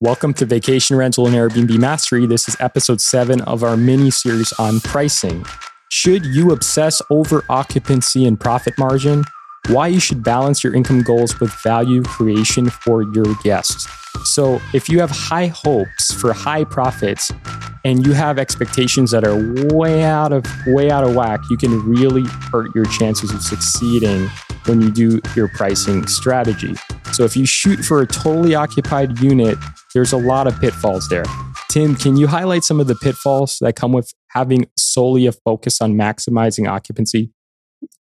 Welcome to Vacation Rental and Airbnb Mastery. This is episode seven of our mini series on pricing. Should you obsess over occupancy and profit margin? Why you should balance your income goals with value creation for your guests. So, if you have high hopes for high profits and you have expectations that are way out of way out of whack, you can really hurt your chances of succeeding when you do your pricing strategy. So, if you shoot for a totally occupied unit there's a lot of pitfalls there. Tim, can you highlight some of the pitfalls that come with having solely a focus on maximizing occupancy?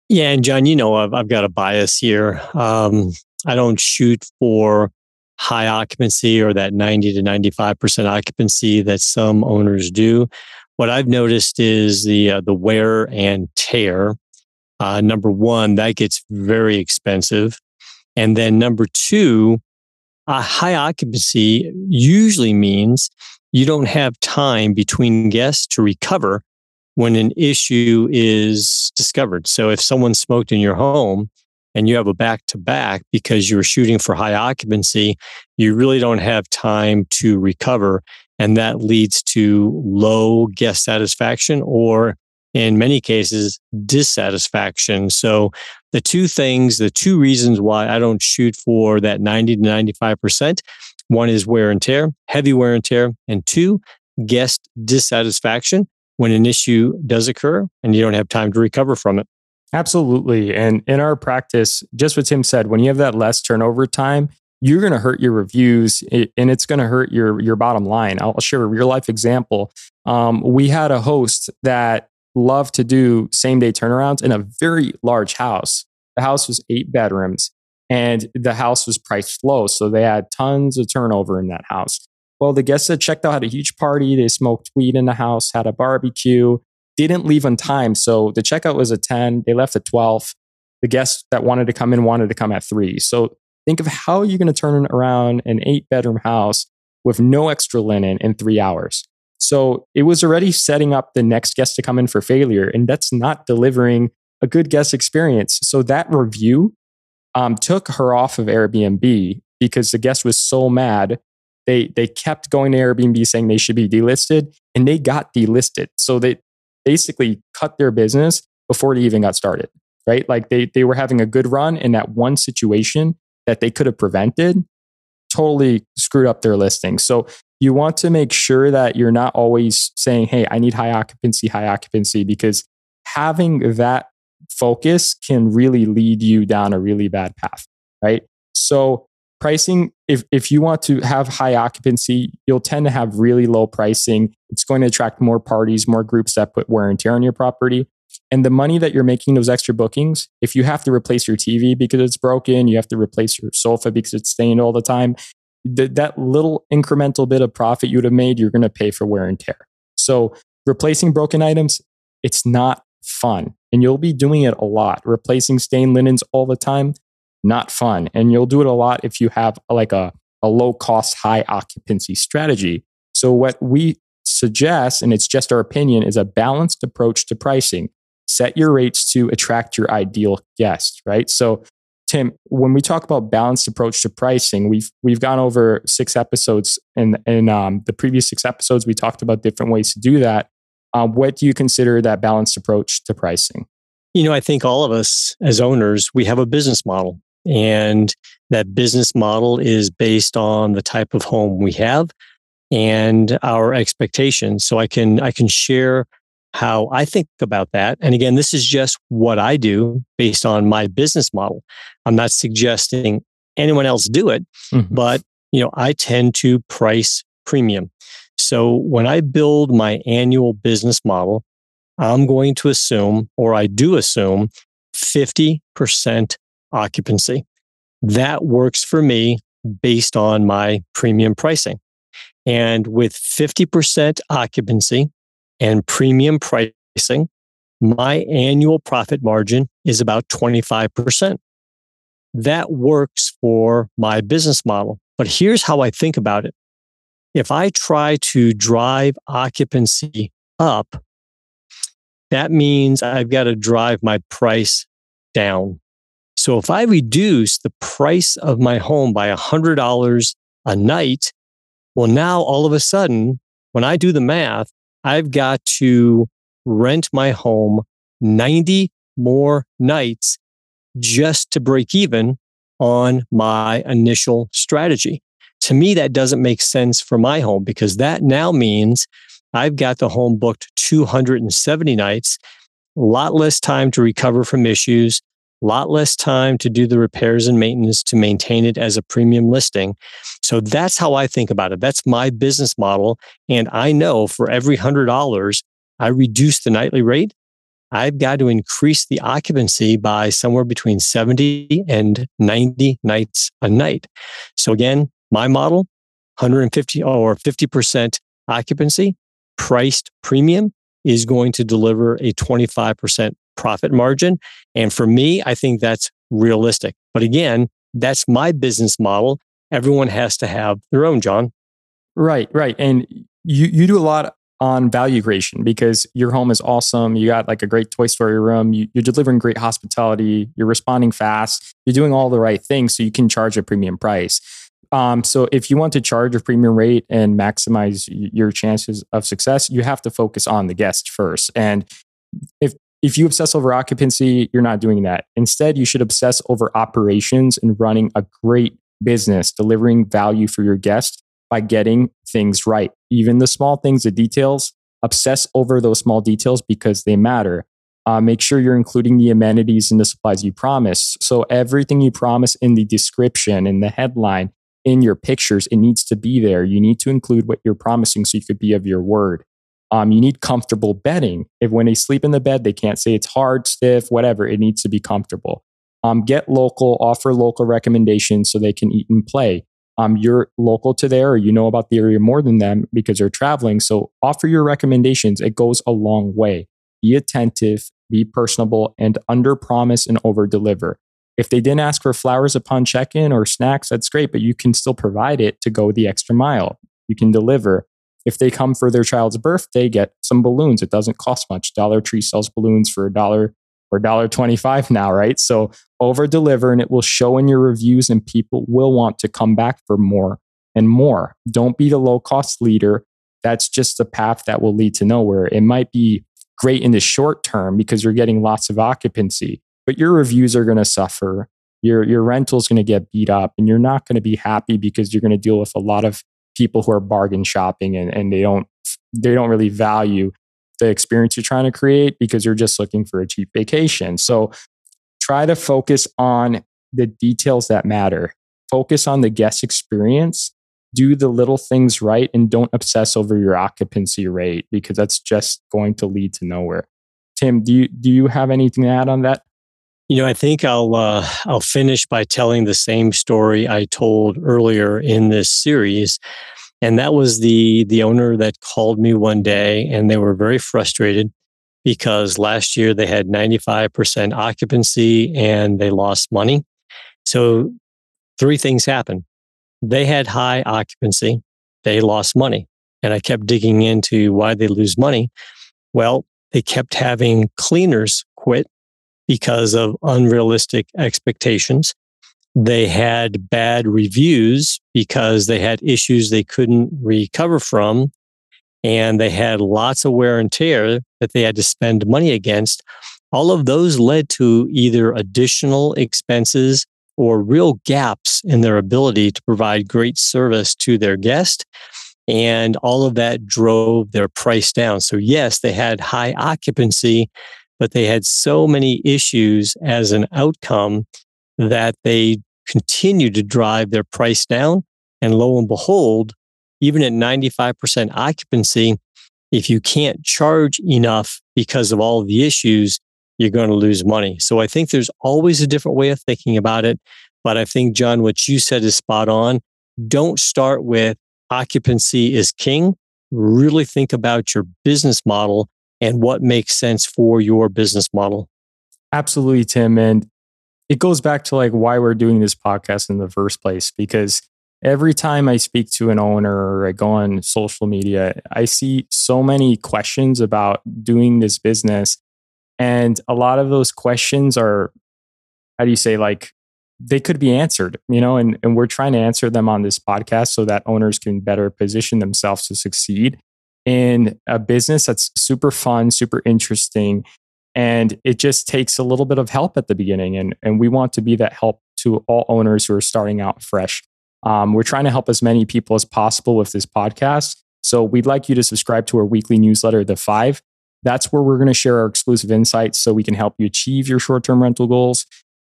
Yeah, and John, you know, I've, I've got a bias here. Um, I don't shoot for high occupancy or that 90 to 95% occupancy that some owners do. What I've noticed is the uh, the wear and tear. Uh, number one, that gets very expensive, and then number two, a high occupancy usually means you don't have time between guests to recover when an issue is discovered. So if someone smoked in your home and you have a back to back because you were shooting for high occupancy, you really don't have time to recover. And that leads to low guest satisfaction or in many cases, dissatisfaction. So, the two things, the two reasons why I don't shoot for that 90 to 95%, one is wear and tear, heavy wear and tear, and two, guest dissatisfaction when an issue does occur and you don't have time to recover from it. Absolutely. And in our practice, just what Tim said, when you have that less turnover time, you're going to hurt your reviews and it's going to hurt your your bottom line. I'll share a real life example. Um, we had a host that love to do same day turnarounds in a very large house. The house was eight bedrooms and the house was priced low. So they had tons of turnover in that house. Well, the guests that checked out had a huge party. They smoked weed in the house, had a barbecue, didn't leave on time. So the checkout was at 10. They left at 12. The guests that wanted to come in wanted to come at three. So think of how you're going to turn around an eight bedroom house with no extra linen in three hours. So it was already setting up the next guest to come in for failure. And that's not delivering a good guest experience. So that review um, took her off of Airbnb because the guest was so mad. They, they kept going to Airbnb saying they should be delisted and they got delisted. So they basically cut their business before they even got started, right? Like they, they were having a good run in that one situation that they could have prevented totally screwed up their listing. So you want to make sure that you're not always saying, hey, I need high occupancy, high occupancy, because having that focus can really lead you down a really bad path, right? So, pricing, if, if you want to have high occupancy, you'll tend to have really low pricing. It's going to attract more parties, more groups that put wear and tear on your property. And the money that you're making those extra bookings, if you have to replace your TV because it's broken, you have to replace your sofa because it's stained all the time, th- that little incremental bit of profit you would have made, you're going to pay for wear and tear. So replacing broken items, it's not fun. And you'll be doing it a lot. Replacing stained linens all the time, not fun. And you'll do it a lot if you have like a, a low cost, high occupancy strategy. So what we suggest, and it's just our opinion, is a balanced approach to pricing. Set your rates to attract your ideal guest, right? So Tim, when we talk about balanced approach to pricing, we've we've gone over six episodes, and in um, the previous six episodes, we talked about different ways to do that. Uh, what do you consider that balanced approach to pricing? You know, I think all of us as owners, we have a business model, and that business model is based on the type of home we have and our expectations. So I can I can share how I think about that. And again, this is just what I do based on my business model. I'm not suggesting anyone else do it, mm-hmm. but you know, I tend to price premium. So when I build my annual business model, I'm going to assume, or I do assume, 50% occupancy. That works for me based on my premium pricing. And with 50% occupancy, and premium pricing, my annual profit margin is about 25%. That works for my business model. But here's how I think about it. If I try to drive occupancy up, that means I've got to drive my price down. So if I reduce the price of my home by $100 a night, Well, now all of a sudden, when I do the math, I've got to rent my home 90 more nights just to break even on my initial strategy. To me, that doesn't make sense for my home because that now means I've got the home booked 270 nights, a lot less time to recover from issues, lot less time to do the repairs and maintenance to maintain it as a premium listing. So that's how I think about it. That's my business model. And I know for every $100 I reduce the nightly rate, I've got to increase the occupancy by somewhere between 70 and 90 nights a night. So again, my model, 150 or 50% occupancy, priced premium is going to deliver a 25% profit margin. And for me, I think that's realistic. But again, that's my business model. Everyone has to have their own, John. Right, right. And you, you do a lot on value creation because your home is awesome. You got like a great Toy Story room. You, are delivering great hospitality. You're responding fast. You're doing all the right things so you can charge a premium price. Um, so if you want to charge a premium rate and maximize your chances of success, you have to focus on the guest first. And if if you obsess over occupancy, you're not doing that. Instead, you should obsess over operations and running a great business, delivering value for your guest by getting things right. Even the small things, the details, obsess over those small details because they matter. Uh, make sure you're including the amenities and the supplies you promise. So everything you promise in the description, in the headline, in your pictures, it needs to be there. You need to include what you're promising so you could be of your word. Um, you need comfortable bedding. If when they sleep in the bed, they can't say it's hard, stiff, whatever. It needs to be comfortable. Um, get local, offer local recommendations so they can eat and play um, you're local to there or you know about the area more than them because you're traveling. So offer your recommendations. It goes a long way. Be attentive, be personable, and under promise and over deliver. If they didn't ask for flowers upon check in or snacks, that's great, but you can still provide it to go the extra mile. You can deliver. If they come for their child's birth, they get some balloons. It doesn't cost much. Dollar Tree sells balloons for a dollar or dollar twenty-five now, right? So over deliver and it will show in your reviews and people will want to come back for more and more. Don't be the low cost leader. That's just a path that will lead to nowhere. It might be great in the short term because you're getting lots of occupancy, but your reviews are going to suffer. Your, your rental is going to get beat up and you're not going to be happy because you're going to deal with a lot of people who are bargain shopping and, and they don't they don't really value the experience you're trying to create because you're just looking for a cheap vacation. So try to focus on the details that matter. Focus on the guest experience. Do the little things right and don't obsess over your occupancy rate because that's just going to lead to nowhere. Tim, do you do you have anything to add on that? You know, I think I'll uh, I'll finish by telling the same story I told earlier in this series. And that was the the owner that called me one day and they were very frustrated because last year they had 95% occupancy and they lost money. So three things happened. They had high occupancy, they lost money. And I kept digging into why they lose money. Well, they kept having cleaners quit because of unrealistic expectations. They had bad reviews because they had issues they couldn't recover from. And they had lots of wear and tear that they had to spend money against. All of those led to either additional expenses or real gaps in their ability to provide great service to their guest. And all of that drove their price down. So, yes, they had high occupancy, but they had so many issues as an outcome that they continued to drive their price down. And lo and behold, even at 95% occupancy, if you can't charge enough because of all of the issues, you're going to lose money. So I think there's always a different way of thinking about it. But I think, John, what you said is spot on. Don't start with occupancy is king. Really think about your business model and what makes sense for your business model. Absolutely, Tim. And it goes back to like why we're doing this podcast in the first place because every time I speak to an owner or I go on social media, I see so many questions about doing this business. And a lot of those questions are, how do you say, like they could be answered, you know, and, and we're trying to answer them on this podcast so that owners can better position themselves to succeed in a business that's super fun, super interesting. And it just takes a little bit of help at the beginning. And, and we want to be that help to all owners who are starting out fresh. Um, we're trying to help as many people as possible with this podcast. So we'd like you to subscribe to our weekly newsletter, The Five. That's where we're going to share our exclusive insights so we can help you achieve your short term rental goals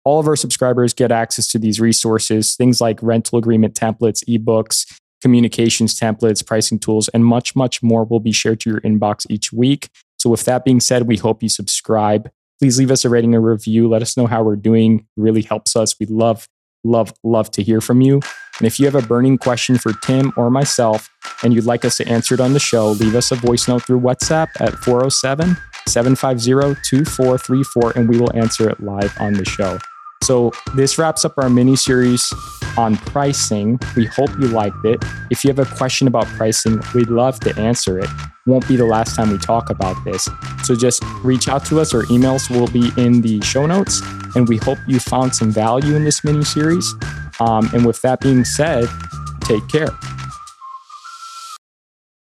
all of our subscribers get access to these resources, things like rental agreement templates, ebooks, communications templates, pricing tools, and much, much more will be shared to your inbox each week. So, with that being said, we hope you subscribe. Please leave us a rating, a review. Let us know how we're doing. It really helps us. We love, love, love to hear from you. And if you have a burning question for Tim or myself and you'd like us to answer it on the show, leave us a voice note through WhatsApp at 407 750 2434 and we will answer it live on the show. So this wraps up our mini series on pricing. We hope you liked it. If you have a question about pricing, we'd love to answer it. Won't be the last time we talk about this. So just reach out to us. Our emails will be in the show notes. And we hope you found some value in this mini series. Um, and with that being said, take care.